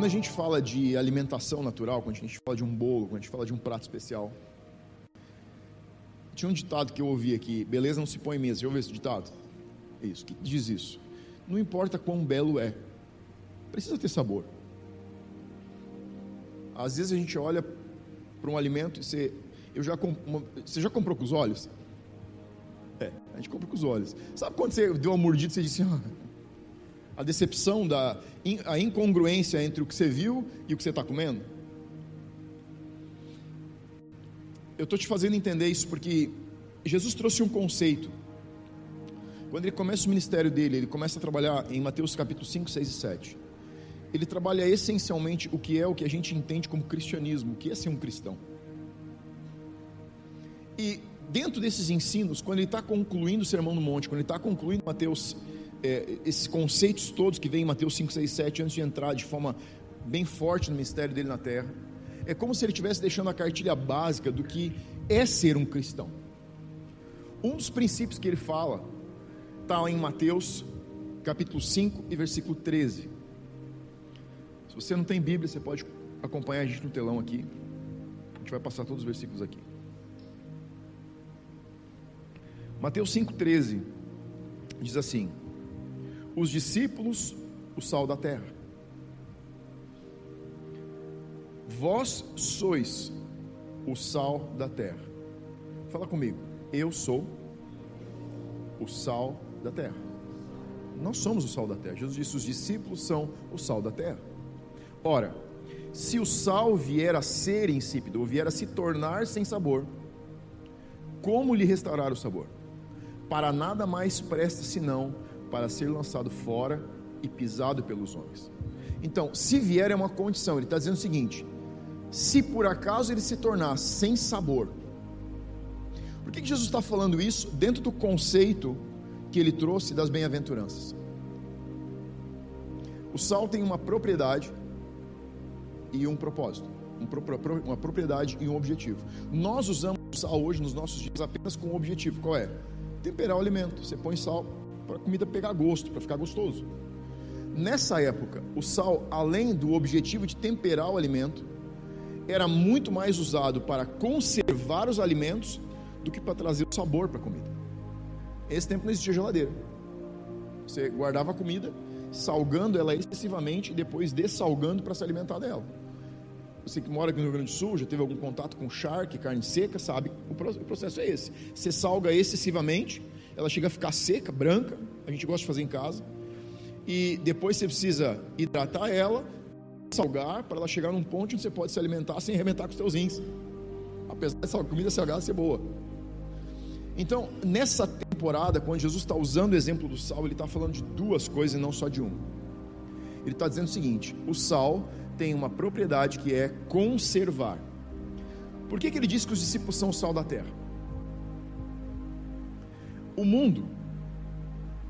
Quando a gente fala de alimentação natural, quando a gente fala de um bolo, quando a gente fala de um prato especial, tinha um ditado que eu ouvi aqui: beleza não se põe em mesa. Já ouviu esse ditado? Isso, que diz isso. Não importa quão belo é, precisa ter sabor. Às vezes a gente olha para um alimento e você, eu já, você já comprou com os olhos? É, a gente compra com os olhos. Sabe quando você deu uma mordida e você disse, ah, a decepção, da, a incongruência entre o que você viu e o que você está comendo? Eu estou te fazendo entender isso porque Jesus trouxe um conceito. Quando ele começa o ministério dele, ele começa a trabalhar em Mateus capítulo 5, 6 e 7. Ele trabalha essencialmente o que é o que a gente entende como cristianismo, o que é ser um cristão. E dentro desses ensinos, quando ele está concluindo o Sermão do Monte, quando ele está concluindo Mateus, é, esses conceitos todos que vem em Mateus 5, 6, 7, antes de entrar de forma bem forte no ministério dele na terra, é como se ele estivesse deixando a cartilha básica do que é ser um cristão. Um dos princípios que ele fala está em Mateus capítulo 5 e versículo 13. Se você não tem Bíblia, você pode acompanhar a gente no telão aqui. A gente vai passar todos os versículos aqui. Mateus 5,13 diz assim: Os discípulos, o sal da terra. Vós sois o sal da terra. Fala comigo. Eu sou o sal da terra. Nós somos o sal da terra. Jesus disse: os discípulos são o sal da terra. Ora, se o sal vier a ser insípido, ou vier a se tornar sem sabor, como lhe restaurar o sabor? para nada mais presta senão para ser lançado fora e pisado pelos homens. Então, se vier é uma condição, ele está dizendo o seguinte: se por acaso ele se tornar sem sabor, por que, Jesus está falando isso dentro do conceito que ele trouxe das bem-aventuranças? O sal tem uma propriedade e um propósito, uma propriedade e um objetivo. Nós usamos sal hoje nos nossos dias apenas com um objetivo: qual é? temperar o alimento. Você põe sal para a comida pegar gosto, para ficar gostoso. Nessa época, o sal, além do objetivo de temperar o alimento, era muito mais usado para conservar os alimentos do que para trazer o sabor para a comida. Esse tempo não existia geladeira. Você guardava a comida, salgando ela excessivamente e depois dessalgando para se alimentar dela. Você que mora aqui no Rio Grande do Sul, já teve algum contato com charque, carne seca, sabe? O processo é esse. Você salga excessivamente, ela chega a ficar seca, branca, a gente gosta de fazer em casa. E depois você precisa hidratar ela, salgar, para ela chegar num ponto onde você pode se alimentar sem arrebentar com os seus rins. Apesar dessa comida salgada ser boa. Então, nessa temporada, quando Jesus está usando o exemplo do sal, ele está falando de duas coisas e não só de uma. Ele está dizendo o seguinte: o sal tem uma propriedade que é conservar. Por que, que ele diz que os discípulos são o sal da terra? O mundo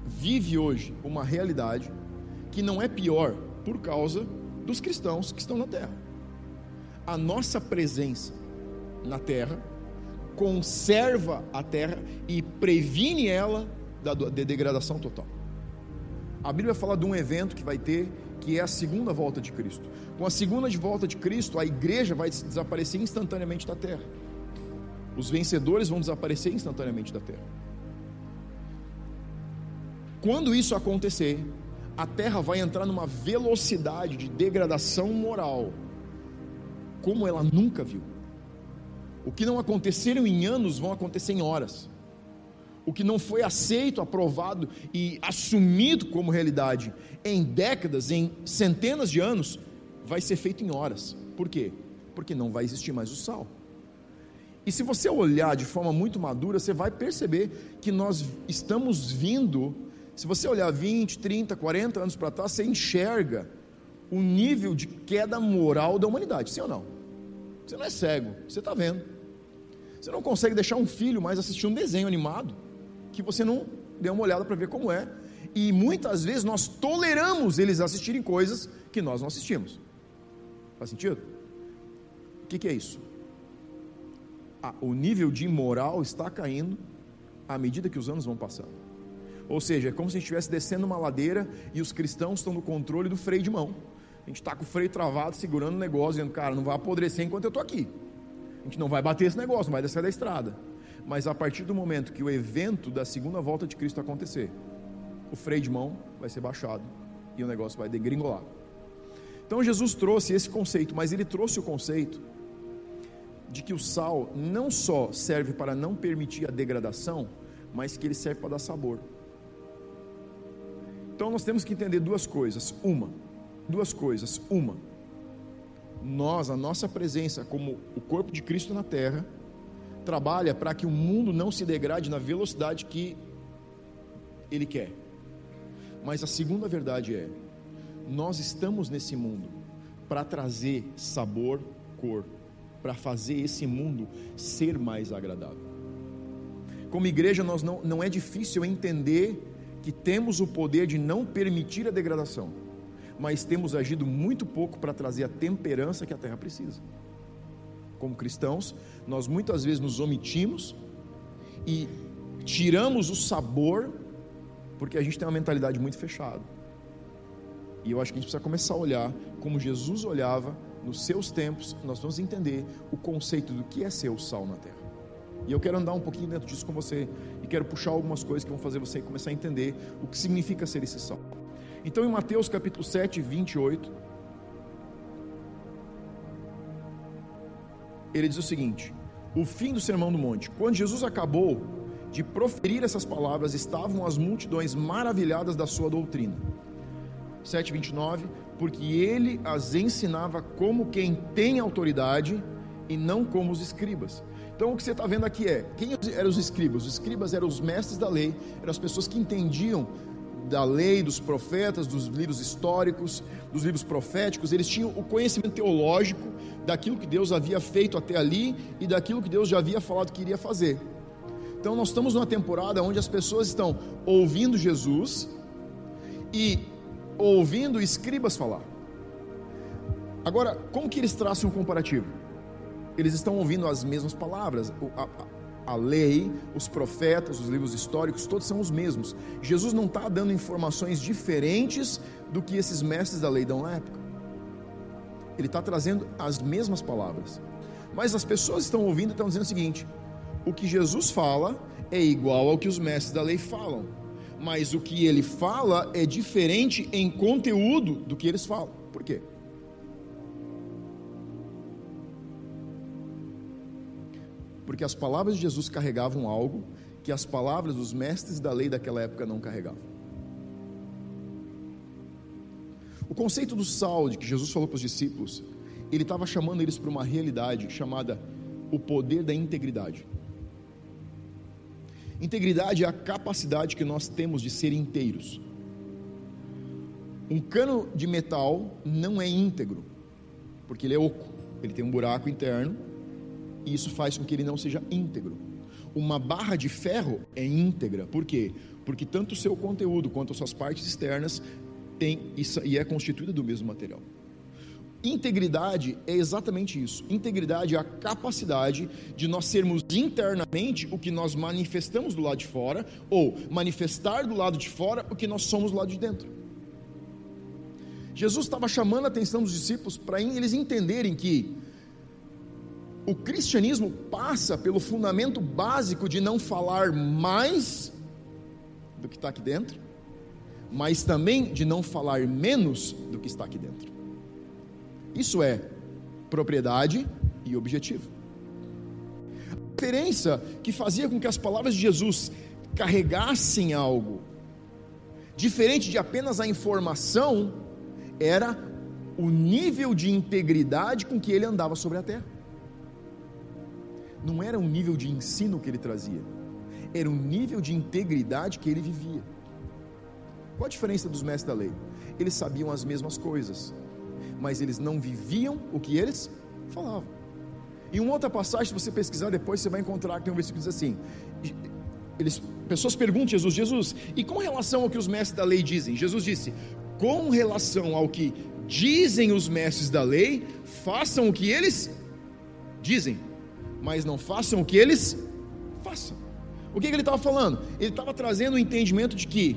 vive hoje uma realidade que não é pior por causa dos cristãos que estão na terra. A nossa presença na terra conserva a terra e previne ela da, da degradação total. A Bíblia fala de um evento que vai ter que é a segunda volta de Cristo. Com a segunda de volta de Cristo, a igreja vai desaparecer instantaneamente da terra. Os vencedores vão desaparecer instantaneamente da terra. Quando isso acontecer, a terra vai entrar numa velocidade de degradação moral como ela nunca viu. O que não aconteceram em anos vão acontecer em horas o que não foi aceito, aprovado e assumido como realidade em décadas, em centenas de anos, vai ser feito em horas. Por quê? Porque não vai existir mais o sal. E se você olhar de forma muito madura, você vai perceber que nós estamos vindo, se você olhar 20, 30, 40 anos para trás, você enxerga o nível de queda moral da humanidade, sim ou não? Você não é cego, você está vendo. Você não consegue deixar um filho mais assistir um desenho animado que você não deu uma olhada para ver como é. E muitas vezes nós toleramos eles assistirem coisas que nós não assistimos. Faz sentido? O que, que é isso? Ah, o nível de moral está caindo à medida que os anos vão passando. Ou seja, é como se estivesse descendo uma ladeira e os cristãos estão no controle do freio de mão. A gente está com o freio travado, segurando o negócio, dizendo, cara, não vai apodrecer enquanto eu estou aqui. A gente não vai bater esse negócio, não vai descer da estrada. Mas a partir do momento que o evento da segunda volta de Cristo acontecer, o freio de mão vai ser baixado e o negócio vai degringolar. Então Jesus trouxe esse conceito, mas ele trouxe o conceito de que o sal não só serve para não permitir a degradação, mas que ele serve para dar sabor. Então nós temos que entender duas coisas. Uma, duas coisas. Uma, nós, a nossa presença como o corpo de Cristo na terra, trabalha para que o mundo não se degrade na velocidade que ele quer. Mas a segunda verdade é: nós estamos nesse mundo para trazer sabor, cor, para fazer esse mundo ser mais agradável. Como igreja, nós não, não é difícil entender que temos o poder de não permitir a degradação, mas temos agido muito pouco para trazer a temperança que a terra precisa. Como cristãos, nós muitas vezes nos omitimos e tiramos o sabor porque a gente tem uma mentalidade muito fechada. E eu acho que a gente precisa começar a olhar como Jesus olhava nos seus tempos, nós vamos entender o conceito do que é ser o sal na terra. E eu quero andar um pouquinho dentro disso com você e quero puxar algumas coisas que vão fazer você começar a entender o que significa ser esse sal. Então, em Mateus capítulo 7, 28, ele diz o seguinte: o fim do sermão do monte. Quando Jesus acabou de proferir essas palavras, estavam as multidões maravilhadas da sua doutrina. 7:29, porque ele as ensinava como quem tem autoridade e não como os escribas. Então o que você está vendo aqui é, quem eram os escribas? Os escribas eram os mestres da lei, eram as pessoas que entendiam da lei, dos profetas, dos livros históricos, dos livros proféticos, eles tinham o conhecimento teológico daquilo que Deus havia feito até ali e daquilo que Deus já havia falado que iria fazer. Então nós estamos numa temporada onde as pessoas estão ouvindo Jesus e ouvindo escribas falar. Agora, como que eles traçam um comparativo? Eles estão ouvindo as mesmas palavras, a, a, a lei, os profetas, os livros históricos, todos são os mesmos. Jesus não está dando informações diferentes do que esses mestres da lei dão na época. Ele está trazendo as mesmas palavras. Mas as pessoas estão ouvindo e estão dizendo o seguinte: o que Jesus fala é igual ao que os mestres da lei falam, mas o que ele fala é diferente em conteúdo do que eles falam. Por quê? Porque as palavras de Jesus carregavam algo que as palavras dos mestres da lei daquela época não carregavam. O conceito do sal de que Jesus falou para os discípulos, ele estava chamando eles para uma realidade chamada o poder da integridade. Integridade é a capacidade que nós temos de ser inteiros. Um cano de metal não é íntegro, porque ele é oco, ele tem um buraco interno, e isso faz com que ele não seja íntegro. Uma barra de ferro é íntegra, por quê? Porque tanto o seu conteúdo quanto as suas partes externas tem e é constituída do mesmo material. Integridade é exatamente isso. Integridade é a capacidade de nós sermos internamente o que nós manifestamos do lado de fora, ou manifestar do lado de fora o que nós somos do lado de dentro. Jesus estava chamando a atenção dos discípulos para eles entenderem que o cristianismo passa pelo fundamento básico de não falar mais do que está aqui dentro, mas também de não falar menos do que está aqui dentro. Isso é propriedade e objetivo. A diferença que fazia com que as palavras de Jesus carregassem algo diferente de apenas a informação era o nível de integridade com que ele andava sobre a terra. Não era um nível de ensino que ele trazia, era um nível de integridade que ele vivia. Qual a diferença dos mestres da lei? Eles sabiam as mesmas coisas, mas eles não viviam o que eles falavam. Em uma outra passagem, se você pesquisar depois, você vai encontrar que tem um versículo que diz assim: eles, pessoas perguntam a Jesus, Jesus, e com relação ao que os mestres da lei dizem? Jesus disse: com relação ao que dizem os mestres da lei, façam o que eles dizem, mas não façam o que eles façam. O que, que ele estava falando? Ele estava trazendo o entendimento de que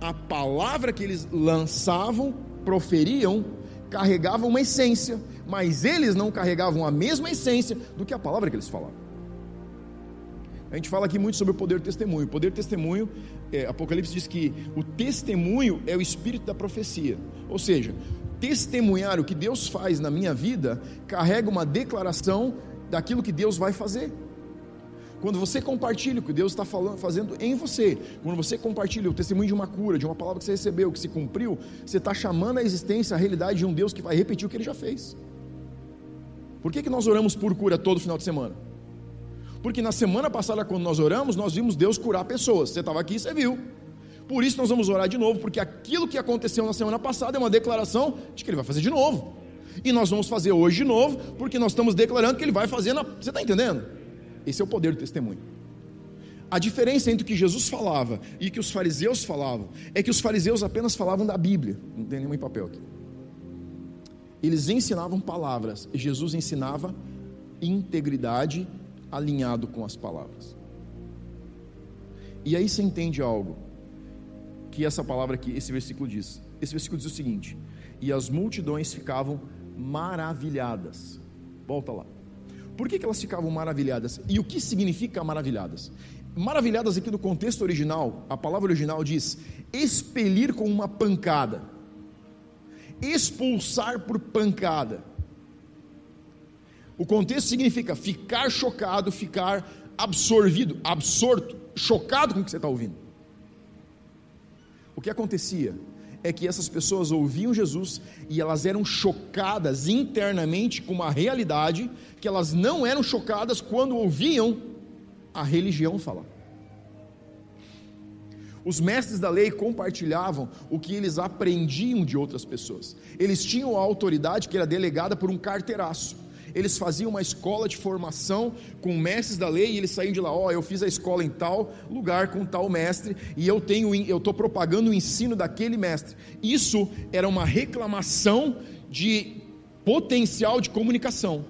a palavra que eles lançavam proferiam carregavam uma essência, mas eles não carregavam a mesma essência do que a palavra que eles falavam. A gente fala aqui muito sobre o poder do testemunho. O poder do testemunho, é, Apocalipse diz que o testemunho é o espírito da profecia. Ou seja, testemunhar o que Deus faz na minha vida carrega uma declaração daquilo que Deus vai fazer. Quando você compartilha o que Deus está falando, fazendo em você, quando você compartilha o testemunho de uma cura, de uma palavra que você recebeu, que se cumpriu, você está chamando a existência, a realidade de um Deus que vai repetir o que ele já fez. Por que, que nós oramos por cura todo final de semana? Porque na semana passada, quando nós oramos, nós vimos Deus curar pessoas. Você estava aqui, você viu. Por isso nós vamos orar de novo, porque aquilo que aconteceu na semana passada é uma declaração de que Ele vai fazer de novo. E nós vamos fazer hoje de novo, porque nós estamos declarando que Ele vai fazer na. Você está entendendo? Esse é o poder do testemunho. A diferença entre o que Jesus falava e o que os fariseus falavam é que os fariseus apenas falavam da Bíblia, não tem nenhum papel aqui. Eles ensinavam palavras, e Jesus ensinava integridade alinhado com as palavras. E aí você entende algo que essa palavra aqui, esse versículo diz. Esse versículo diz o seguinte: E as multidões ficavam maravilhadas. Volta lá. Por que, que elas ficavam maravilhadas? E o que significa maravilhadas? Maravilhadas aqui no contexto original, a palavra original diz expelir com uma pancada, expulsar por pancada. O contexto significa ficar chocado, ficar absorvido, absorto, chocado com o que você está ouvindo. O que acontecia? É que essas pessoas ouviam Jesus e elas eram chocadas internamente com uma realidade que elas não eram chocadas quando ouviam a religião falar. Os mestres da lei compartilhavam o que eles aprendiam de outras pessoas. Eles tinham a autoridade que era delegada por um carteiraço eles faziam uma escola de formação com mestres da lei e eles saíam de lá, ó, oh, eu fiz a escola em tal lugar com tal mestre e eu tenho eu estou propagando o ensino daquele mestre. Isso era uma reclamação de potencial de comunicação,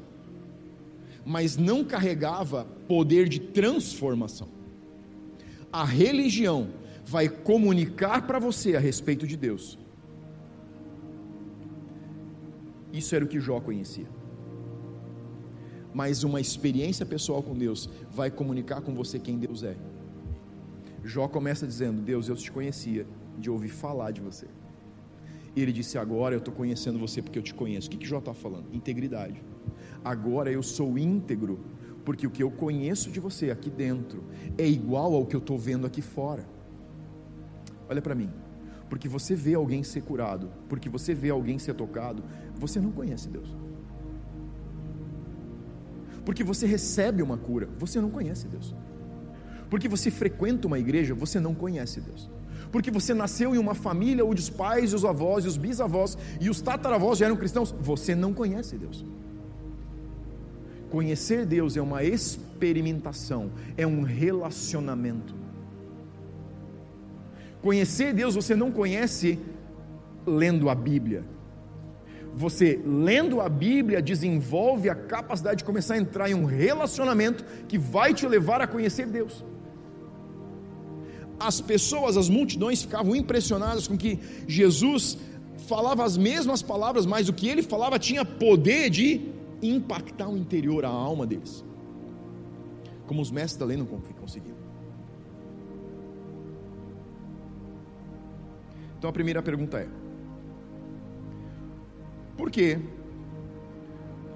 mas não carregava poder de transformação. A religião vai comunicar para você a respeito de Deus. Isso era o que Jó conhecia mas uma experiência pessoal com Deus vai comunicar com você quem Deus é. Jó começa dizendo: Deus, eu te conhecia de ouvir falar de você. E ele disse: Agora eu estou conhecendo você porque eu te conheço. O que, que Jó está falando? Integridade. Agora eu sou íntegro, porque o que eu conheço de você aqui dentro é igual ao que eu estou vendo aqui fora. Olha para mim. Porque você vê alguém ser curado, porque você vê alguém ser tocado, você não conhece Deus. Porque você recebe uma cura, você não conhece Deus. Porque você frequenta uma igreja, você não conhece Deus. Porque você nasceu em uma família onde os pais, os avós, os bisavós e os tataravós já eram cristãos, você não conhece Deus. Conhecer Deus é uma experimentação, é um relacionamento. Conhecer Deus você não conhece lendo a Bíblia, você lendo a Bíblia desenvolve a capacidade de começar a entrar em um relacionamento que vai te levar a conhecer Deus. As pessoas, as multidões ficavam impressionadas com que Jesus falava as mesmas palavras, mas o que ele falava tinha poder de impactar o interior, a alma deles. Como os mestres da lei não conseguiam. Então a primeira pergunta é: porque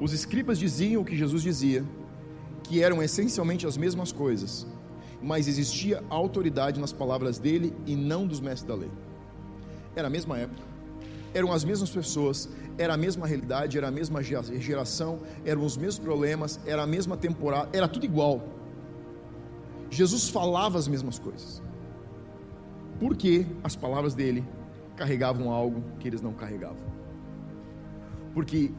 os escribas diziam o que Jesus dizia, que eram essencialmente as mesmas coisas, mas existia autoridade nas palavras dele e não dos mestres da lei. Era a mesma época, eram as mesmas pessoas, era a mesma realidade, era a mesma geração, eram os mesmos problemas, era a mesma temporada, era tudo igual. Jesus falava as mesmas coisas. Porque as palavras dele carregavam algo que eles não carregavam. Porque,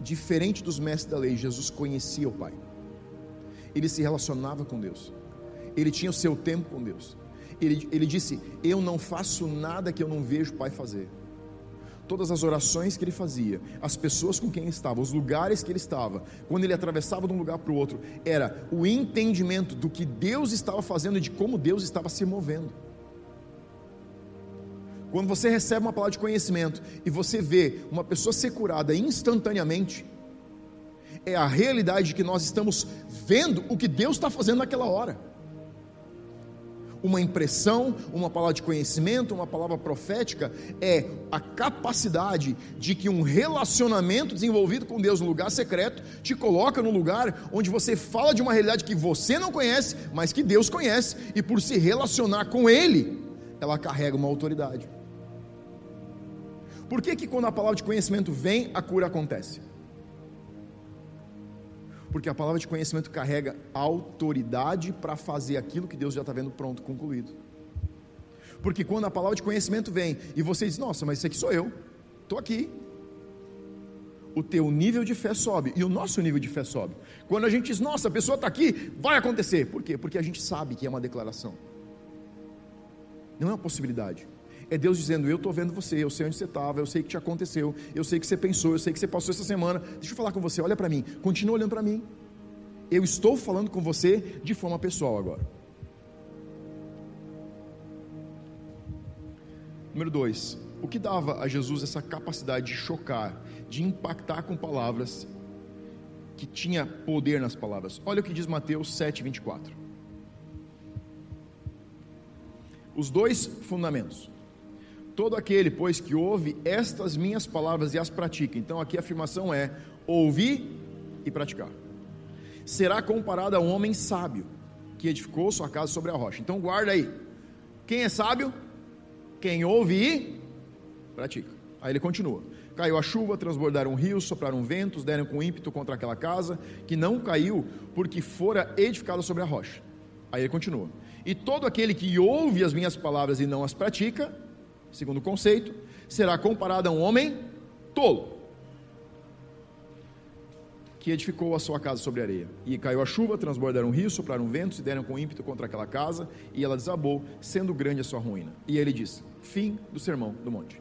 diferente dos mestres da lei, Jesus conhecia o Pai. Ele se relacionava com Deus. Ele tinha o seu tempo com Deus. Ele, ele disse: Eu não faço nada que eu não vejo o Pai fazer. Todas as orações que ele fazia, as pessoas com quem ele estava, os lugares que ele estava, quando ele atravessava de um lugar para o outro, era o entendimento do que Deus estava fazendo e de como Deus estava se movendo. Quando você recebe uma palavra de conhecimento e você vê uma pessoa ser curada instantaneamente, é a realidade de que nós estamos vendo o que Deus está fazendo naquela hora. Uma impressão, uma palavra de conhecimento, uma palavra profética é a capacidade de que um relacionamento desenvolvido com Deus no lugar secreto te coloca no lugar onde você fala de uma realidade que você não conhece, mas que Deus conhece, e por se relacionar com Ele, ela carrega uma autoridade. Por que, que quando a palavra de conhecimento vem, a cura acontece? Porque a palavra de conhecimento carrega autoridade para fazer aquilo que Deus já está vendo pronto, concluído. Porque quando a palavra de conhecimento vem e você diz, nossa, mas isso aqui sou eu, estou aqui. O teu nível de fé sobe e o nosso nível de fé sobe. Quando a gente diz, nossa, a pessoa está aqui, vai acontecer. Por quê? Porque a gente sabe que é uma declaração, não é uma possibilidade. É Deus dizendo: Eu estou vendo você, eu sei onde você estava, eu sei o que te aconteceu, eu sei o que você pensou, eu sei o que você passou essa semana. Deixa eu falar com você, olha para mim, continua olhando para mim. Eu estou falando com você de forma pessoal agora. Número dois, o que dava a Jesus essa capacidade de chocar, de impactar com palavras, que tinha poder nas palavras? Olha o que diz Mateus 7, 24. Os dois fundamentos. Todo aquele, pois, que ouve estas minhas palavras e as pratica. Então aqui a afirmação é: ouvir e praticar. Será comparado a um homem sábio que edificou sua casa sobre a rocha. Então guarda aí. Quem é sábio? Quem ouve e pratica. Aí ele continua. Caiu a chuva, transbordaram rios, sopraram ventos, deram com ímpeto contra aquela casa, que não caiu, porque fora edificada sobre a rocha. Aí ele continua. E todo aquele que ouve as minhas palavras e não as pratica, segundo conceito, será comparado a um homem tolo, que edificou a sua casa sobre areia. E caiu a chuva, transbordaram um rio, sopraram ventos e deram com ímpeto contra aquela casa, e ela desabou, sendo grande a sua ruína. E ele diz: Fim do sermão do monte.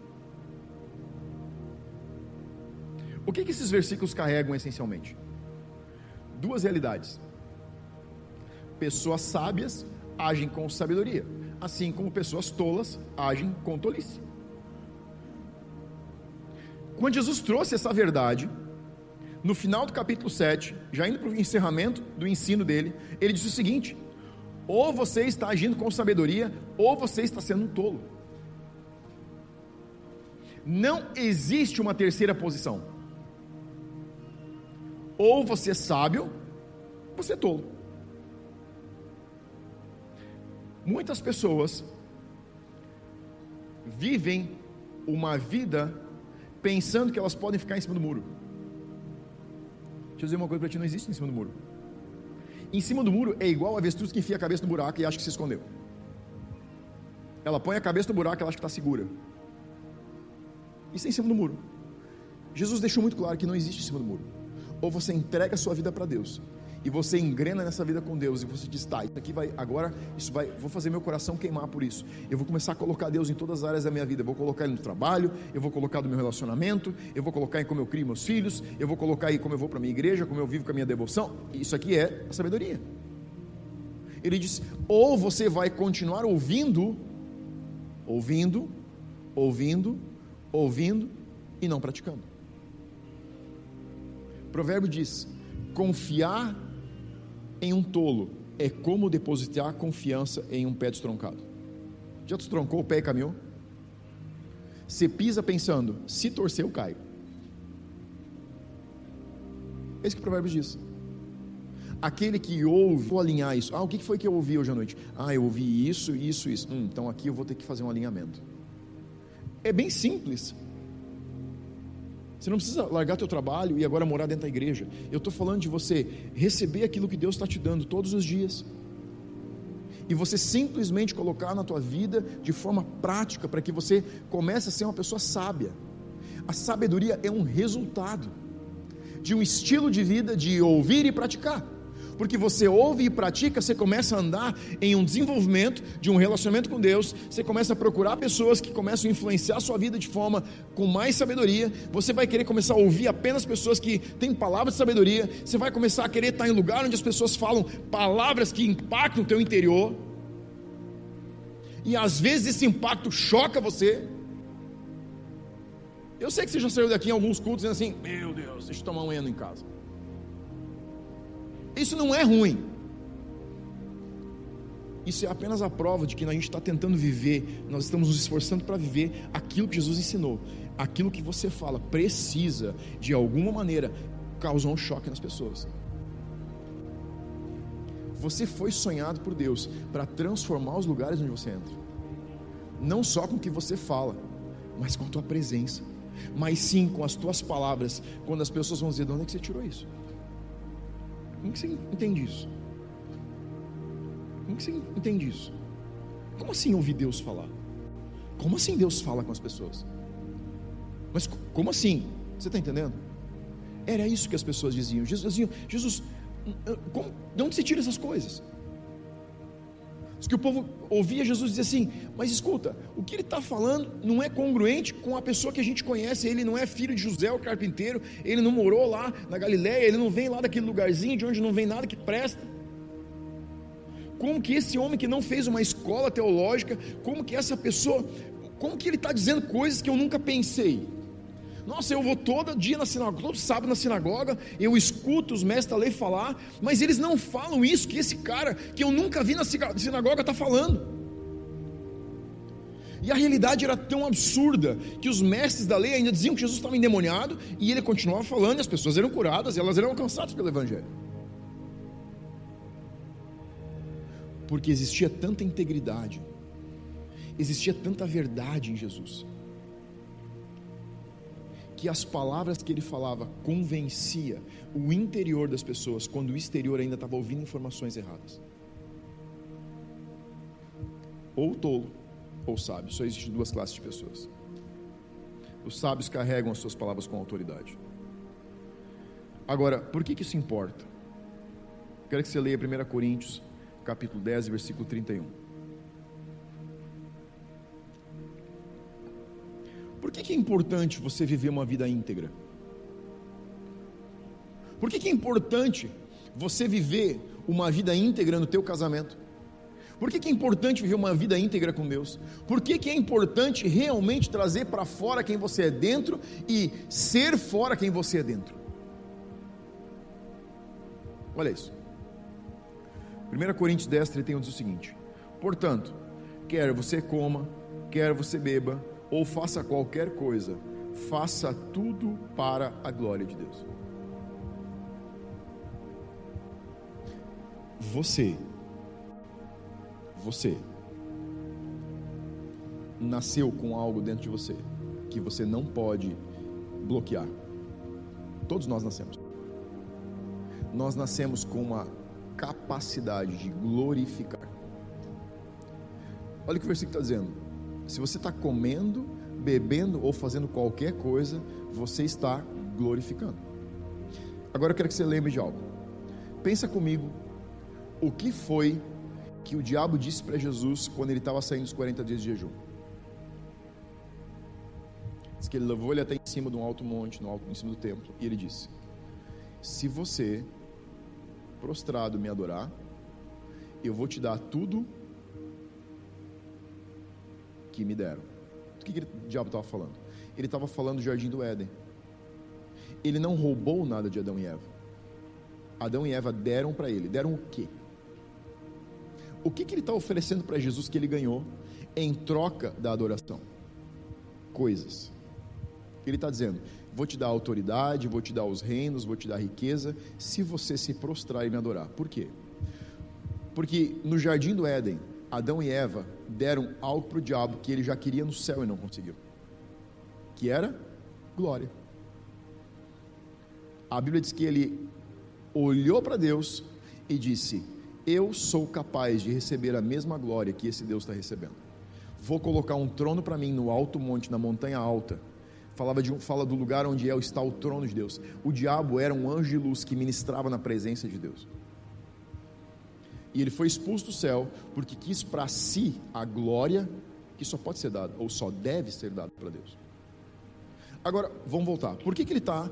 O que, que esses versículos carregam essencialmente? Duas realidades. Pessoas sábias agem com sabedoria assim como pessoas tolas agem com tolice. Quando Jesus trouxe essa verdade, no final do capítulo 7, já indo para o encerramento do ensino dele, ele disse o seguinte: ou você está agindo com sabedoria, ou você está sendo um tolo. Não existe uma terceira posição. Ou você é sábio, você é tolo. Muitas pessoas vivem uma vida pensando que elas podem ficar em cima do muro. Deixa eu dizer uma coisa para ti: não existe em cima do muro. Em cima do muro é igual a avestruz que enfia a cabeça no buraco e acha que se escondeu. Ela põe a cabeça no buraco e acha que está segura. Isso é em cima do muro. Jesus deixou muito claro que não existe em cima do muro. Ou você entrega a sua vida para Deus, e você engrena nessa vida com Deus e você diz, tá, isso aqui vai, agora, isso vai, vou fazer meu coração queimar por isso. Eu vou começar a colocar Deus em todas as áreas da minha vida. Eu vou colocar Ele no trabalho, eu vou colocar no meu relacionamento, eu vou colocar em como eu crio meus filhos, eu vou colocar aí como eu vou para a minha igreja, como eu vivo com a minha devoção. Isso aqui é a sabedoria. Ele diz: ou você vai continuar ouvindo, ouvindo, ouvindo, ouvindo e não praticando. O provérbio diz: confiar em um tolo é como depositar confiança em um pé destroncado. Já destroncou o pé e caminhou? Você pisa pensando, se torcer eu caio. É isso que o provérbio diz. Aquele que ouve, vou alinhar isso. Ah, o que foi que eu ouvi hoje à noite? Ah, eu ouvi isso, isso, isso. Hum, então aqui eu vou ter que fazer um alinhamento. É bem simples. Você não precisa largar teu trabalho e agora morar dentro da igreja. Eu estou falando de você receber aquilo que Deus está te dando todos os dias. E você simplesmente colocar na tua vida de forma prática para que você comece a ser uma pessoa sábia. A sabedoria é um resultado de um estilo de vida de ouvir e praticar porque você ouve e pratica, você começa a andar em um desenvolvimento de um relacionamento com Deus, você começa a procurar pessoas que começam a influenciar a sua vida de forma com mais sabedoria, você vai querer começar a ouvir apenas pessoas que têm palavras de sabedoria, você vai começar a querer estar em lugar onde as pessoas falam palavras que impactam o teu interior, e às vezes esse impacto choca você, Eu sei que você já saiu daqui em alguns cultos dizendo assim: Meu Deus, deixa eu tomar um eno em casa. Isso não é ruim. Isso é apenas a prova de que a gente está tentando viver, nós estamos nos esforçando para viver aquilo que Jesus ensinou. Aquilo que você fala precisa, de alguma maneira, causar um choque nas pessoas. Você foi sonhado por Deus para transformar os lugares onde você entra, não só com o que você fala, mas com a tua presença, mas sim com as tuas palavras, quando as pessoas vão dizer: de onde é que você tirou isso? Como que você entende isso? Como que você entende isso? Como assim ouvir Deus falar? Como assim Deus fala com as pessoas? Mas como assim? Você está entendendo? Era isso que as pessoas diziam. Jesus Jesus, como, de onde você tira essas coisas? Diz que o povo ouvia Jesus dizer assim: Mas escuta, o que ele está falando não é congruente com a pessoa que a gente conhece. Ele não é filho de José, o carpinteiro. Ele não morou lá na Galiléia. Ele não vem lá daquele lugarzinho de onde não vem nada que presta. Como que esse homem que não fez uma escola teológica, como que essa pessoa, como que ele está dizendo coisas que eu nunca pensei? Nossa, eu vou todo dia na sinagoga, todo sábado na sinagoga, eu escuto os mestres da lei falar, mas eles não falam isso que esse cara que eu nunca vi na sinagoga está falando. E a realidade era tão absurda que os mestres da lei ainda diziam que Jesus estava endemoniado e ele continuava falando, e as pessoas eram curadas e elas eram alcançadas pelo Evangelho. porque existia tanta integridade, existia tanta verdade em Jesus, que as palavras que ele falava convencia o interior das pessoas, quando o exterior ainda estava ouvindo informações erradas. Ou tolo, ou sábio. Só existem duas classes de pessoas. Os sábios carregam as suas palavras com autoridade. Agora, por que, que isso importa? Quero que você leia 1 Coríntios capítulo 10, versículo 31. Por que, que é importante você viver uma vida íntegra? Por que, que é importante você viver uma vida íntegra no teu casamento? Por que, que é importante viver uma vida íntegra com Deus? Por que, que é importante realmente trazer para fora quem você é dentro e ser fora quem você é dentro? Olha isso. 1 Coríntios 10, 31 diz o seguinte: Portanto, quer você coma, quer você beba, ou faça qualquer coisa, faça tudo para a glória de Deus. Você, você, nasceu com algo dentro de você que você não pode bloquear. Todos nós nascemos. Nós nascemos com uma capacidade de glorificar. Olha o que o versículo está dizendo. Se você está comendo, bebendo ou fazendo qualquer coisa, você está glorificando. Agora eu quero que você lembre de algo. Pensa comigo o que foi que o diabo disse para Jesus quando ele estava saindo dos 40 dias de jejum. Diz que ele levou ele até em cima de um alto monte, no alto, em cima do templo, e ele disse: Se você prostrado me adorar, eu vou te dar tudo que me deram. O que, que o diabo estava falando? Ele estava falando do jardim do Éden. Ele não roubou nada de Adão e Eva. Adão e Eva deram para ele. Deram o quê? O que, que ele está oferecendo para Jesus que ele ganhou em troca da adoração? Coisas. Ele está dizendo: vou te dar autoridade, vou te dar os reinos, vou te dar riqueza, se você se prostrar e me adorar. Por quê? Porque no jardim do Éden, Adão e Eva deram algo para o diabo que ele já queria no céu e não conseguiu, que era glória. A Bíblia diz que ele olhou para Deus e disse: Eu sou capaz de receber a mesma glória que esse Deus está recebendo. Vou colocar um trono para mim no alto monte, na montanha alta, falava de um, fala do lugar onde é, está o trono de Deus. O diabo era um anjo de luz que ministrava na presença de Deus. E ele foi expulso do céu porque quis para si a glória que só pode ser dada, ou só deve ser dada para Deus. Agora, vamos voltar. Por que, que ele está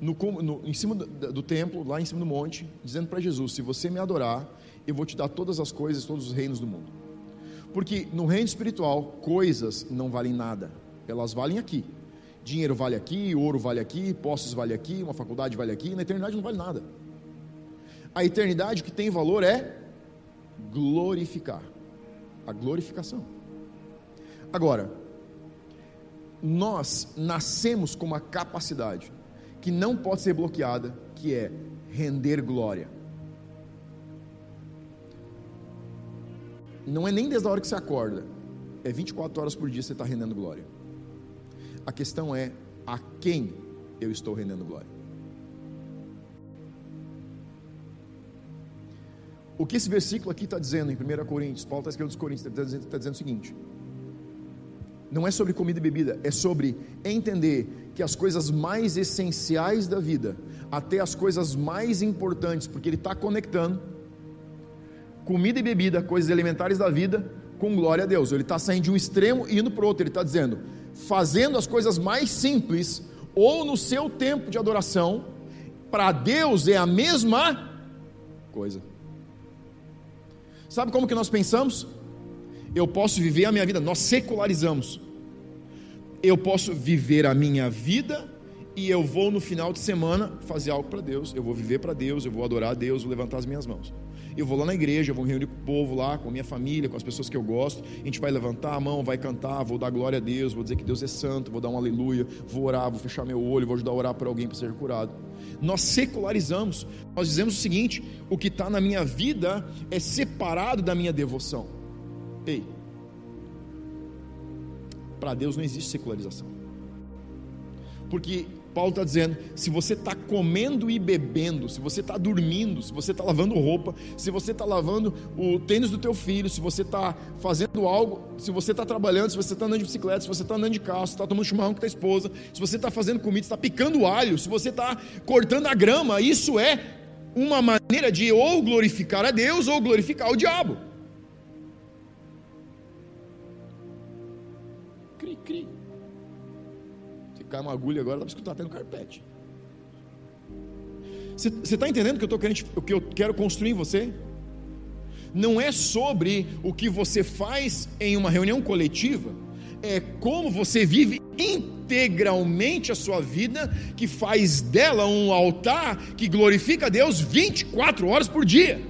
no, no, em cima do, do, templo, lá em cima do monte, dizendo para Jesus: Se você me adorar, eu vou te dar todas as coisas, todos os reinos do mundo. Porque no reino espiritual, coisas não valem nada, elas valem aqui, Dinheiro vale aqui, ouro vale aqui, posses vale aqui, uma faculdade vale aqui, na eternidade não vale nada. A eternidade que tem valor é glorificar a glorificação. Agora, nós nascemos com uma capacidade que não pode ser bloqueada, que é render glória. Não é nem desde a hora que você acorda, é 24 horas por dia você está rendendo glória. A questão é a quem eu estou rendendo glória. O que esse versículo aqui está dizendo em 1 Coríntios, Paulo está escrevendo aos Coríntios, está dizendo, está dizendo o seguinte: não é sobre comida e bebida, é sobre entender que as coisas mais essenciais da vida, até as coisas mais importantes, porque ele está conectando comida e bebida, coisas elementares da vida, com glória a Deus. Ele está saindo de um extremo e indo para o outro. Ele está dizendo, fazendo as coisas mais simples, ou no seu tempo de adoração, para Deus é a mesma coisa. Sabe como que nós pensamos? Eu posso viver a minha vida, nós secularizamos. Eu posso viver a minha vida e eu vou no final de semana fazer algo para Deus. Eu vou viver para Deus, eu vou adorar a Deus, vou levantar as minhas mãos. Eu vou lá na igreja, eu vou reunir com o povo lá, com a minha família, com as pessoas que eu gosto. A gente vai levantar a mão, vai cantar, vou dar glória a Deus, vou dizer que Deus é santo, vou dar um aleluia, vou orar, vou fechar meu olho, vou ajudar a orar para alguém para ser curado. Nós secularizamos, nós dizemos o seguinte: o que está na minha vida é separado da minha devoção. Ei, para Deus não existe secularização, porque Paulo está dizendo: se você está comendo e bebendo, se você está dormindo, se você está lavando roupa, se você está lavando o tênis do teu filho, se você está fazendo algo, se você está trabalhando, se você está andando de bicicleta, se você está andando de carro, se está tomando chimarrão com tua esposa, se você está fazendo comida, se está picando alho, se você está cortando a grama, isso é uma maneira de ou glorificar a Deus ou glorificar o diabo. Cai uma agulha agora, dá para escutar até no carpete. Você está entendendo que eu, tô querendo, o que eu quero construir em você? Não é sobre o que você faz em uma reunião coletiva, é como você vive integralmente a sua vida, que faz dela um altar que glorifica a Deus 24 horas por dia.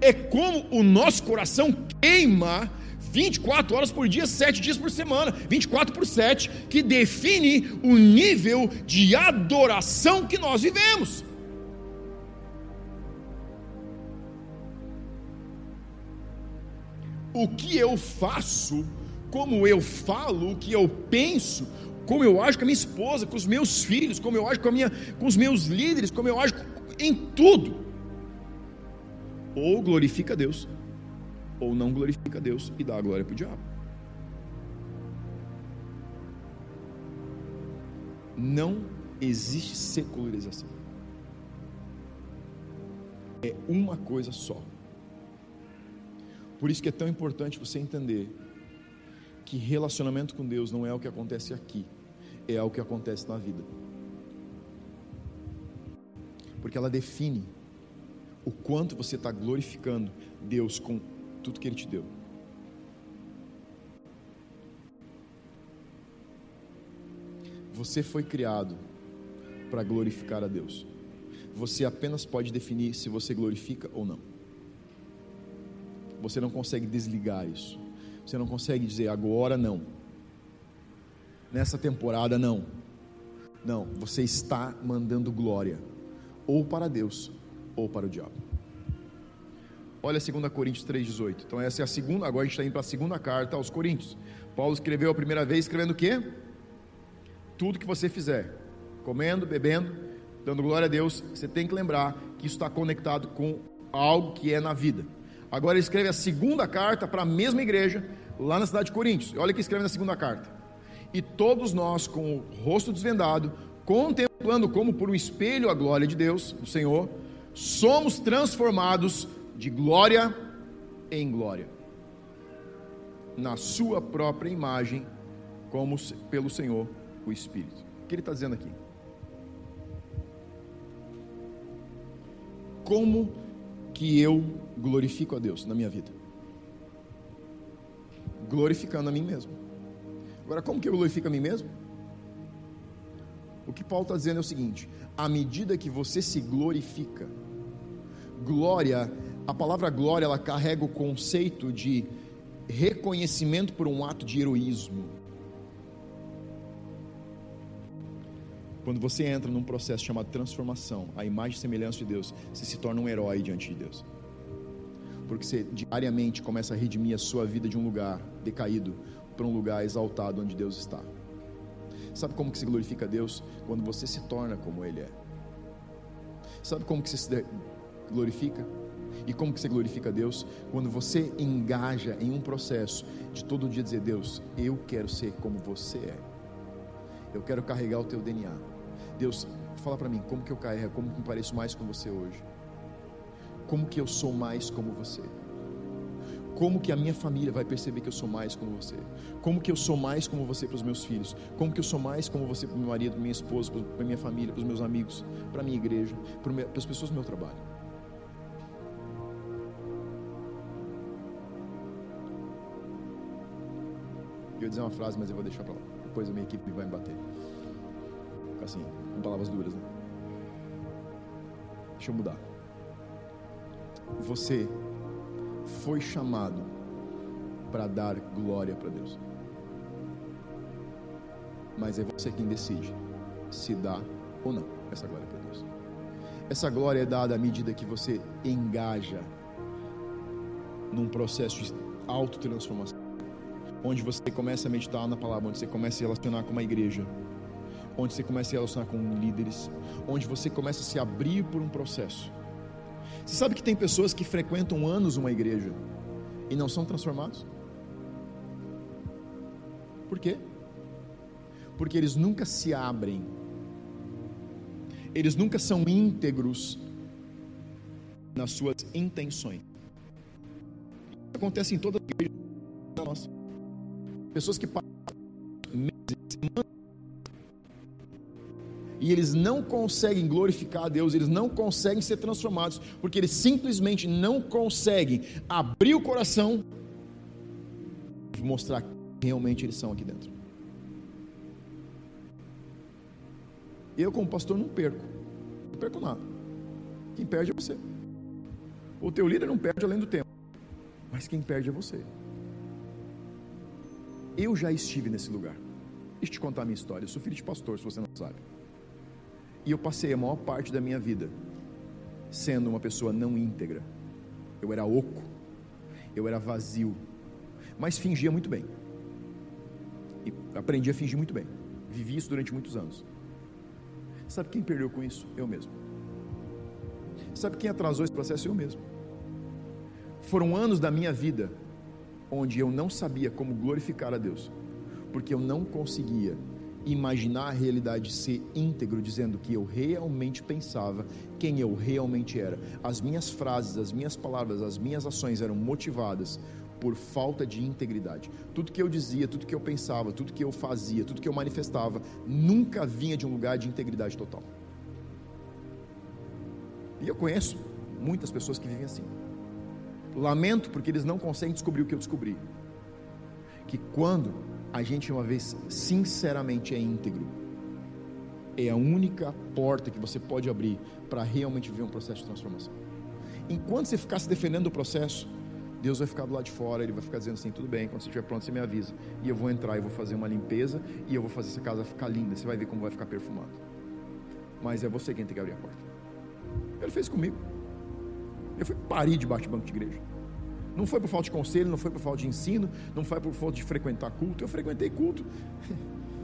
É como o nosso coração queima 24 horas por dia, 7 dias por semana, 24 por 7, que define o nível de adoração que nós vivemos. O que eu faço, como eu falo, o que eu penso, como eu ajo com a minha esposa, com os meus filhos, como eu ajo com, a minha, com os meus líderes, como eu ajo em tudo, ou glorifica Deus, ou não glorifica Deus e dá a glória para o diabo. Não existe secularização. É uma coisa só. Por isso que é tão importante você entender que relacionamento com Deus não é o que acontece aqui, é o que acontece na vida. Porque ela define o quanto você está glorificando Deus com tudo que Ele te deu. Você foi criado para glorificar a Deus. Você apenas pode definir se você glorifica ou não. Você não consegue desligar isso. Você não consegue dizer agora não. Nessa temporada não. Não, você está mandando glória ou para Deus ou para o diabo. Olha 2 Coríntios 3,18. Então, essa é a segunda. Agora a gente está indo para a segunda carta aos Coríntios. Paulo escreveu a primeira vez, escrevendo o quê? Tudo que você fizer, comendo, bebendo, dando glória a Deus, você tem que lembrar que isso está conectado com algo que é na vida. Agora ele escreve a segunda carta para a mesma igreja, lá na cidade de Coríntios. Olha o que escreve na segunda carta. E todos nós, com o rosto desvendado, contemplando como por um espelho a glória de Deus, o Senhor, somos transformados de glória em glória, na sua própria imagem, como pelo Senhor o Espírito. O que ele está dizendo aqui? Como que eu glorifico a Deus na minha vida? Glorificando a mim mesmo. Agora, como que eu glorifico a mim mesmo? O que Paulo está dizendo é o seguinte: à medida que você se glorifica, glória, a palavra glória, ela carrega o conceito de reconhecimento por um ato de heroísmo. Quando você entra num processo chamado transformação, a imagem e semelhança de Deus, você se torna um herói diante de Deus. Porque você diariamente começa a redimir a sua vida de um lugar decaído para um lugar exaltado onde Deus está. Sabe como que se glorifica Deus? Quando você se torna como Ele é. Sabe como que você se glorifica? E como que você glorifica a Deus? Quando você engaja em um processo de todo dia dizer, Deus, eu quero ser como você é. Eu quero carregar o teu DNA. Deus, fala para mim, como que eu carrego, como que eu pareço mais com você hoje? Como que eu sou mais como você? Como que a minha família vai perceber que eu sou mais como você? Como que eu sou mais como você para os meus filhos? Como que eu sou mais como você para o meu marido, para minha esposa, para minha família, para os meus amigos, para a minha igreja, para as pessoas do meu trabalho? Eu ia dizer uma frase, mas eu vou deixar para lá. Depois a minha equipe vai me bater. Assim, com palavras duras, né? Deixa eu mudar. Você foi chamado para dar glória para Deus. Mas é você quem decide se dá ou não essa glória para Deus. Essa glória é dada à medida que você engaja num processo de autotransformação, onde você começa a meditar na palavra, onde você começa a se relacionar com uma igreja, onde você começa a se relacionar com líderes, onde você começa a se abrir por um processo você sabe que tem pessoas que frequentam anos uma igreja e não são transformados? Por quê? Porque eles nunca se abrem, eles nunca são íntegros nas suas intenções. Isso acontece em todas as igrejas nossa. Pessoas que passam meses, semanas e eles não conseguem glorificar a Deus, eles não conseguem ser transformados, porque eles simplesmente não conseguem abrir o coração e mostrar quem realmente eles são aqui dentro. Eu, como pastor, não perco, não perco nada. Quem perde é você. O teu líder não perde além do tempo, mas quem perde é você. Eu já estive nesse lugar. Deixa eu te contar a minha história. Eu sou filho de pastor, se você não sabe. E eu passei a maior parte da minha vida sendo uma pessoa não íntegra. Eu era oco, eu era vazio, mas fingia muito bem. E aprendi a fingir muito bem. Vivi isso durante muitos anos. Sabe quem perdeu com isso? Eu mesmo. Sabe quem atrasou esse processo? Eu mesmo. Foram anos da minha vida onde eu não sabia como glorificar a Deus, porque eu não conseguia imaginar a realidade ser íntegro, dizendo que eu realmente pensava, quem eu realmente era. As minhas frases, as minhas palavras, as minhas ações eram motivadas por falta de integridade. Tudo que eu dizia, tudo que eu pensava, tudo que eu fazia, tudo que eu manifestava, nunca vinha de um lugar de integridade total. E eu conheço muitas pessoas que vivem assim. Lamento porque eles não conseguem descobrir o que eu descobri. Que quando a gente uma vez sinceramente é íntegro, é a única porta que você pode abrir para realmente viver um processo de transformação. Enquanto você ficar se defendendo do processo, Deus vai ficar do lado de fora, Ele vai ficar dizendo assim: tudo bem, quando você estiver pronto, você me avisa. E eu vou entrar, e vou fazer uma limpeza, e eu vou fazer essa casa ficar linda. Você vai ver como vai ficar perfumado. Mas é você quem tem que abrir a porta. Ele fez comigo. Eu fui parir de bate-banco de igreja. Não foi por falta de conselho, não foi por falta de ensino, não foi por falta de frequentar culto. Eu frequentei culto.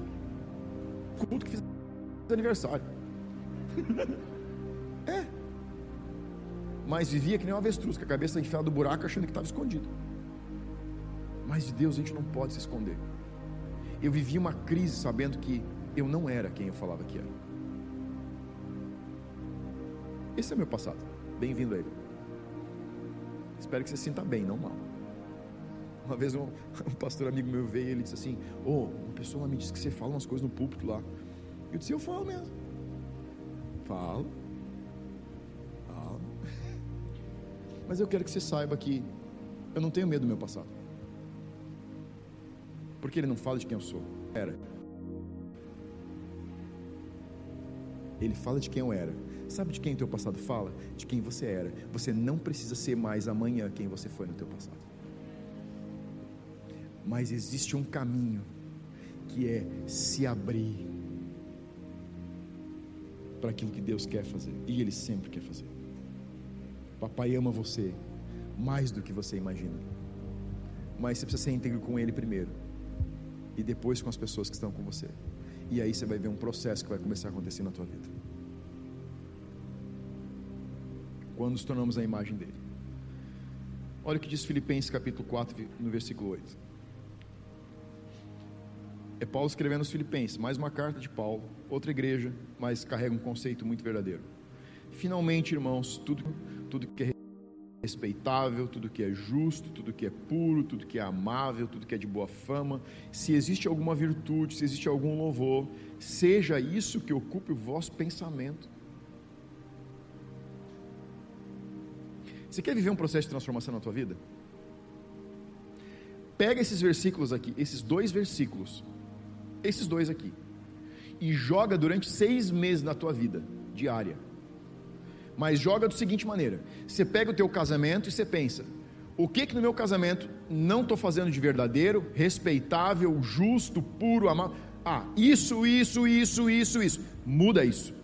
culto que fiz aniversário. é. Mas vivia que nem uma avestruz, com a cabeça enfiada do buraco, achando que estava escondido. Mas de Deus a gente não pode se esconder. Eu vivi uma crise sabendo que eu não era quem eu falava que era. Esse é meu passado. Bem-vindo a ele. Espero que você se sinta bem, não mal. Uma vez um, um pastor amigo meu veio e ele disse assim: Ô, oh, uma pessoa me disse que você fala umas coisas no púlpito lá. Eu disse: Eu falo mesmo. Falo. Falo. Mas eu quero que você saiba que eu não tenho medo do meu passado. Porque ele não fala de quem eu sou. Era. Ele fala de quem eu era. Sabe de quem o teu passado fala? De quem você era. Você não precisa ser mais amanhã quem você foi no teu passado. Mas existe um caminho que é se abrir para aquilo que Deus quer fazer. E Ele sempre quer fazer. Papai ama você mais do que você imagina. Mas você precisa ser íntegro com Ele primeiro. E depois com as pessoas que estão com você. E aí você vai ver um processo que vai começar a acontecer na tua vida. Quando nos tornamos a imagem dele. Olha o que diz Filipenses capítulo 4, no versículo 8. É Paulo escrevendo aos Filipenses, mais uma carta de Paulo, outra igreja, mas carrega um conceito muito verdadeiro. Finalmente, irmãos, tudo, tudo que é respeitável, tudo que é justo, tudo que é puro, tudo que é amável, tudo que é de boa fama, se existe alguma virtude, se existe algum louvor, seja isso que ocupe o vosso pensamento. Você quer viver um processo de transformação na tua vida? Pega esses versículos aqui, esses dois versículos, esses dois aqui, e joga durante seis meses na tua vida diária. Mas joga da seguinte maneira: você pega o teu casamento e você pensa, o que que no meu casamento não estou fazendo de verdadeiro, respeitável, justo, puro, amado? Ah, isso, isso, isso, isso, isso. Muda isso.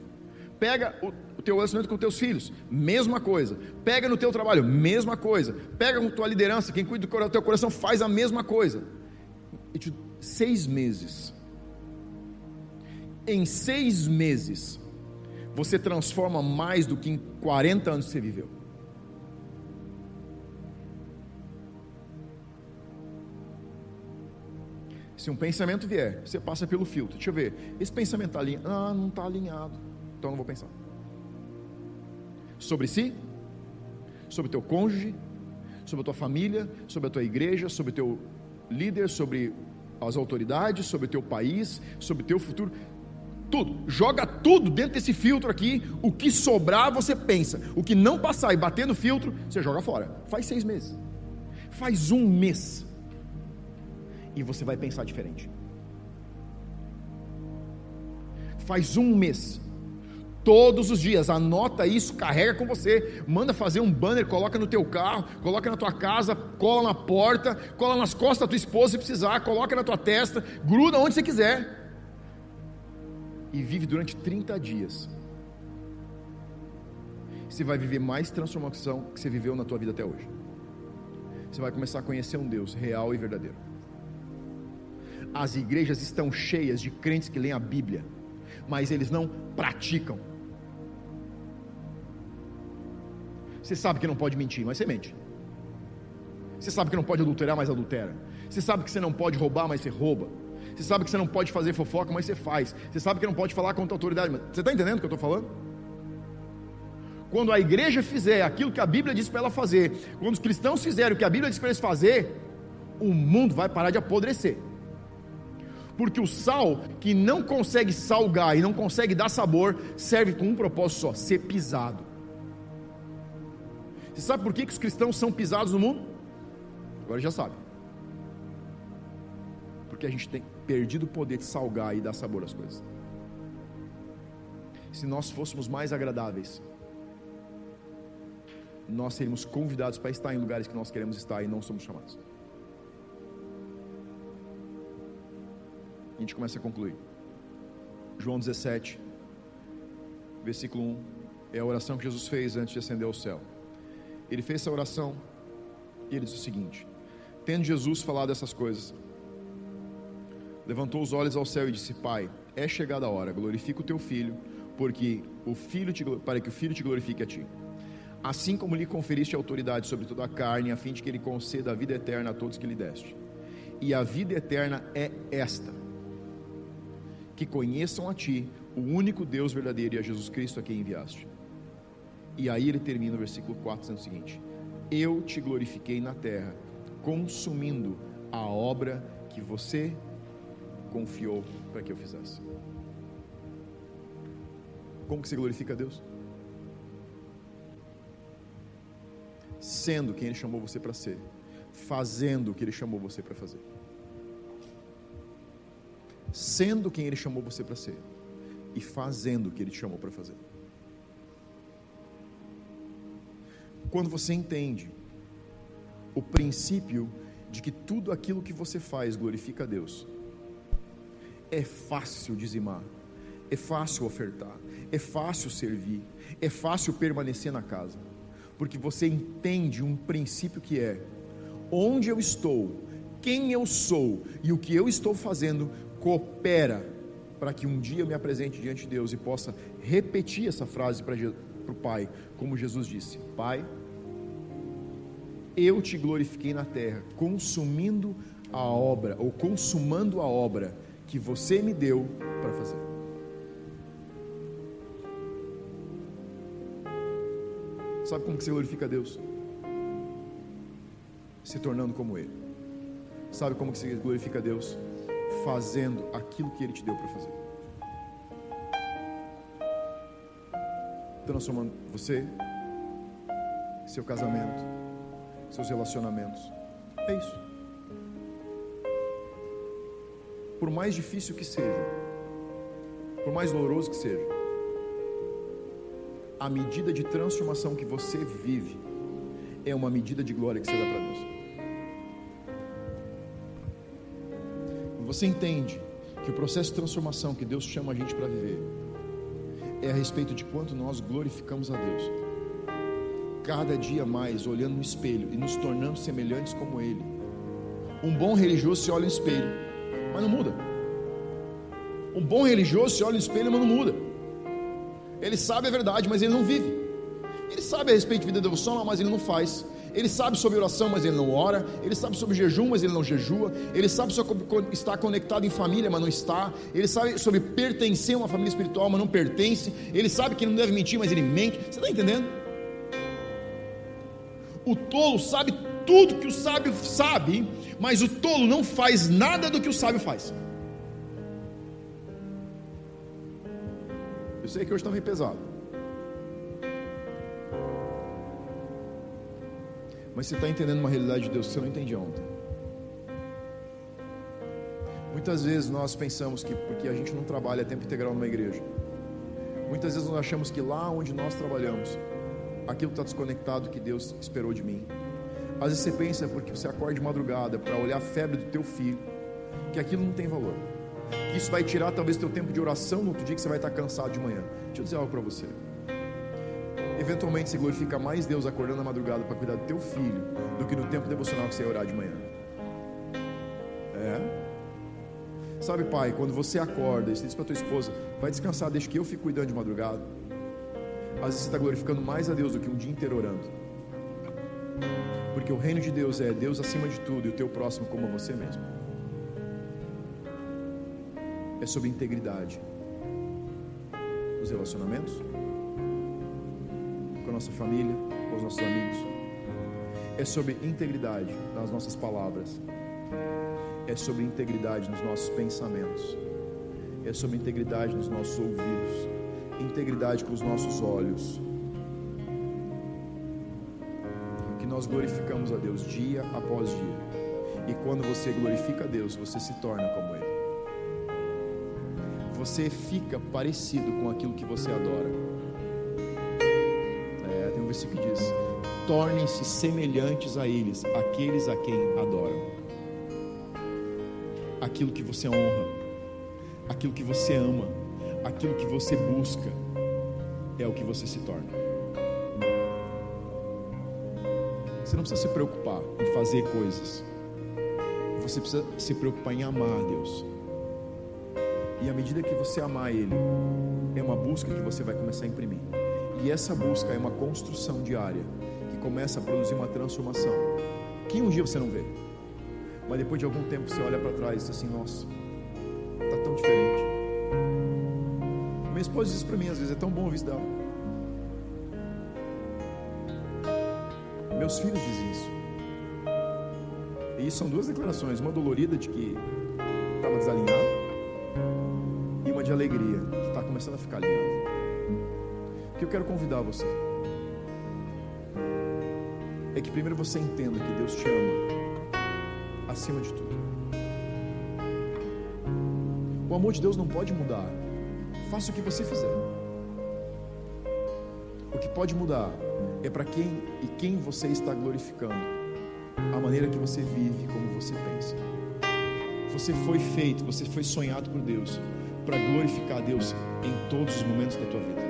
Pega o, teu relacionamento com teus filhos, mesma coisa. Pega no teu trabalho, mesma coisa. Pega com tua liderança, quem cuida do teu coração faz a mesma coisa. Te, seis meses em seis meses, você transforma mais do que em 40 anos que você viveu. Se um pensamento vier, você passa pelo filtro. Deixa eu ver. Esse pensamento está alinhado. Ah, não está alinhado. Então não vou pensar. Sobre si, sobre o teu cônjuge, sobre a tua família, sobre a tua igreja, sobre o teu líder, sobre as autoridades, sobre o teu país, sobre o teu futuro. Tudo, joga tudo dentro desse filtro aqui. O que sobrar, você pensa. O que não passar e bater no filtro, você joga fora. Faz seis meses. Faz um mês. E você vai pensar diferente. Faz um mês. Todos os dias, anota isso, carrega com você, manda fazer um banner, coloca no teu carro, coloca na tua casa, cola na porta, cola nas costas da tua esposa se precisar, coloca na tua testa, gruda onde você quiser e vive durante 30 dias, você vai viver mais transformação que você viveu na tua vida até hoje. Você vai começar a conhecer um Deus real e verdadeiro. As igrejas estão cheias de crentes que leem a Bíblia, mas eles não praticam. Você sabe que não pode mentir, mas você mente. Você sabe que não pode adulterar, mas adultera. Você sabe que você não pode roubar, mas você rouba. Você sabe que você não pode fazer fofoca, mas você faz. Você sabe que não pode falar contra a autoridade, mas você está entendendo o que eu estou falando? Quando a igreja fizer aquilo que a Bíblia diz para ela fazer, quando os cristãos fizerem o que a Bíblia diz para eles fazer, o mundo vai parar de apodrecer. Porque o sal que não consegue salgar e não consegue dar sabor, serve com um propósito só: ser pisado. Você sabe por que, que os cristãos são pisados no mundo? Agora já sabe. Porque a gente tem, perdido o poder de salgar e dar sabor às coisas. Se nós fôssemos mais agradáveis, nós seríamos convidados para estar em lugares que nós queremos estar e não somos chamados. A gente começa a concluir. João 17, versículo 1, é a oração que Jesus fez antes de ascender ao céu. Ele fez essa oração e ele disse o seguinte: Tendo Jesus falado essas coisas, levantou os olhos ao céu e disse: Pai, é chegada a hora, glorifica o teu filho, porque o filho te, para que o filho te glorifique a ti. Assim como lhe conferiste autoridade sobre toda a carne, a fim de que ele conceda a vida eterna a todos que lhe deste. E a vida eterna é esta: que conheçam a ti, o único Deus verdadeiro e a Jesus Cristo a quem enviaste. E aí ele termina o versículo 4 dizendo o seguinte: Eu te glorifiquei na terra, consumindo a obra que você confiou para que eu fizesse. Como que se glorifica a Deus? Sendo quem Ele chamou você para ser, fazendo o que Ele chamou você para fazer. Sendo quem Ele chamou você para ser, e fazendo o que Ele te chamou para fazer. Quando você entende o princípio de que tudo aquilo que você faz glorifica a Deus, é fácil dizimar, é fácil ofertar, é fácil servir, é fácil permanecer na casa, porque você entende um princípio que é: onde eu estou, quem eu sou e o que eu estou fazendo coopera para que um dia eu me apresente diante de Deus e possa repetir essa frase para o Pai, como Jesus disse: Pai, eu te glorifiquei na terra, consumindo a obra, ou consumando a obra que você me deu para fazer. Sabe como que você glorifica a Deus? Se tornando como Ele. Sabe como que você glorifica a Deus? Fazendo aquilo que Ele te deu para fazer. Transformando você, seu casamento, seus relacionamentos. É isso. Por mais difícil que seja, por mais doloroso que seja, a medida de transformação que você vive é uma medida de glória que você dá para Deus. Você entende que o processo de transformação que Deus chama a gente para viver é a respeito de quanto nós glorificamos a Deus cada dia mais olhando no espelho e nos tornando semelhantes como Ele. Um bom religioso se olha no espelho, mas não muda. Um bom religioso se olha no espelho, mas não muda. Ele sabe a verdade, mas ele não vive. Ele sabe a respeito de vida devocional, mas ele não faz. Ele sabe sobre oração, mas ele não ora. Ele sabe sobre jejum, mas ele não jejua. Ele sabe sobre estar conectado em família, mas não está. Ele sabe sobre pertencer a uma família espiritual, mas não pertence. Ele sabe que não deve mentir, mas ele mente. Você está entendendo? O tolo sabe tudo que o sábio sabe, mas o tolo não faz nada do que o sábio faz. Eu sei que hoje está meio pesado. Mas você está entendendo uma realidade de Deus que você não entendia ontem. Muitas vezes nós pensamos que porque a gente não trabalha tempo integral numa igreja, muitas vezes nós achamos que lá onde nós trabalhamos, aquilo está desconectado que Deus esperou de mim. Às vezes você pensa porque você acorda de madrugada para olhar a febre do teu filho, que aquilo não tem valor. Que isso vai tirar talvez teu tempo de oração no outro dia que você vai estar cansado de manhã. Deixa eu dizer algo para você. Eventualmente você glorifica mais Deus acordando na madrugada para cuidar do teu filho do que no tempo devocional que você ia orar de manhã. É? Sabe, pai, quando você acorda e você diz para tua esposa, vai descansar, deixa que eu fique cuidando de madrugada. Às vezes você está glorificando mais a Deus do que um dia inteiro orando. Porque o reino de Deus é Deus acima de tudo e o teu próximo como você mesmo. É sobre integridade. Os relacionamentos, a nossa família, com os nossos amigos. É sobre integridade nas nossas palavras. É sobre integridade nos nossos pensamentos. É sobre integridade nos nossos ouvidos integridade com os nossos olhos. Que nós glorificamos a Deus dia após dia. E quando você glorifica a Deus, você se torna como Ele. Você fica parecido com aquilo que você adora. Versículo que diz: tornem-se semelhantes a eles, aqueles a quem adoram. Aquilo que você honra, aquilo que você ama aquilo que você busca é o que você se torna. Você não precisa se preocupar em fazer coisas. Você precisa se preocupar em amar a Deus. E à medida que você amar Ele, é uma busca que você vai começar a imprimir. E essa busca é uma construção diária que começa a produzir uma transformação. Que um dia você não vê, mas depois de algum tempo você olha para trás e diz assim: Nossa, está tão diferente. Minha esposa diz para mim às vezes: é tão bom ouvir isso dela. Meus filhos dizem isso. E são duas declarações: uma dolorida de que estava desalinhado, e uma de alegria, que está começando a ficar alinhado. Que eu quero convidar você é que primeiro você entenda que Deus te ama acima de tudo. O amor de Deus não pode mudar faça o que você fizer. O que pode mudar é para quem e quem você está glorificando, a maneira que você vive, como você pensa. Você foi feito, você foi sonhado por Deus para glorificar a Deus em todos os momentos da tua vida.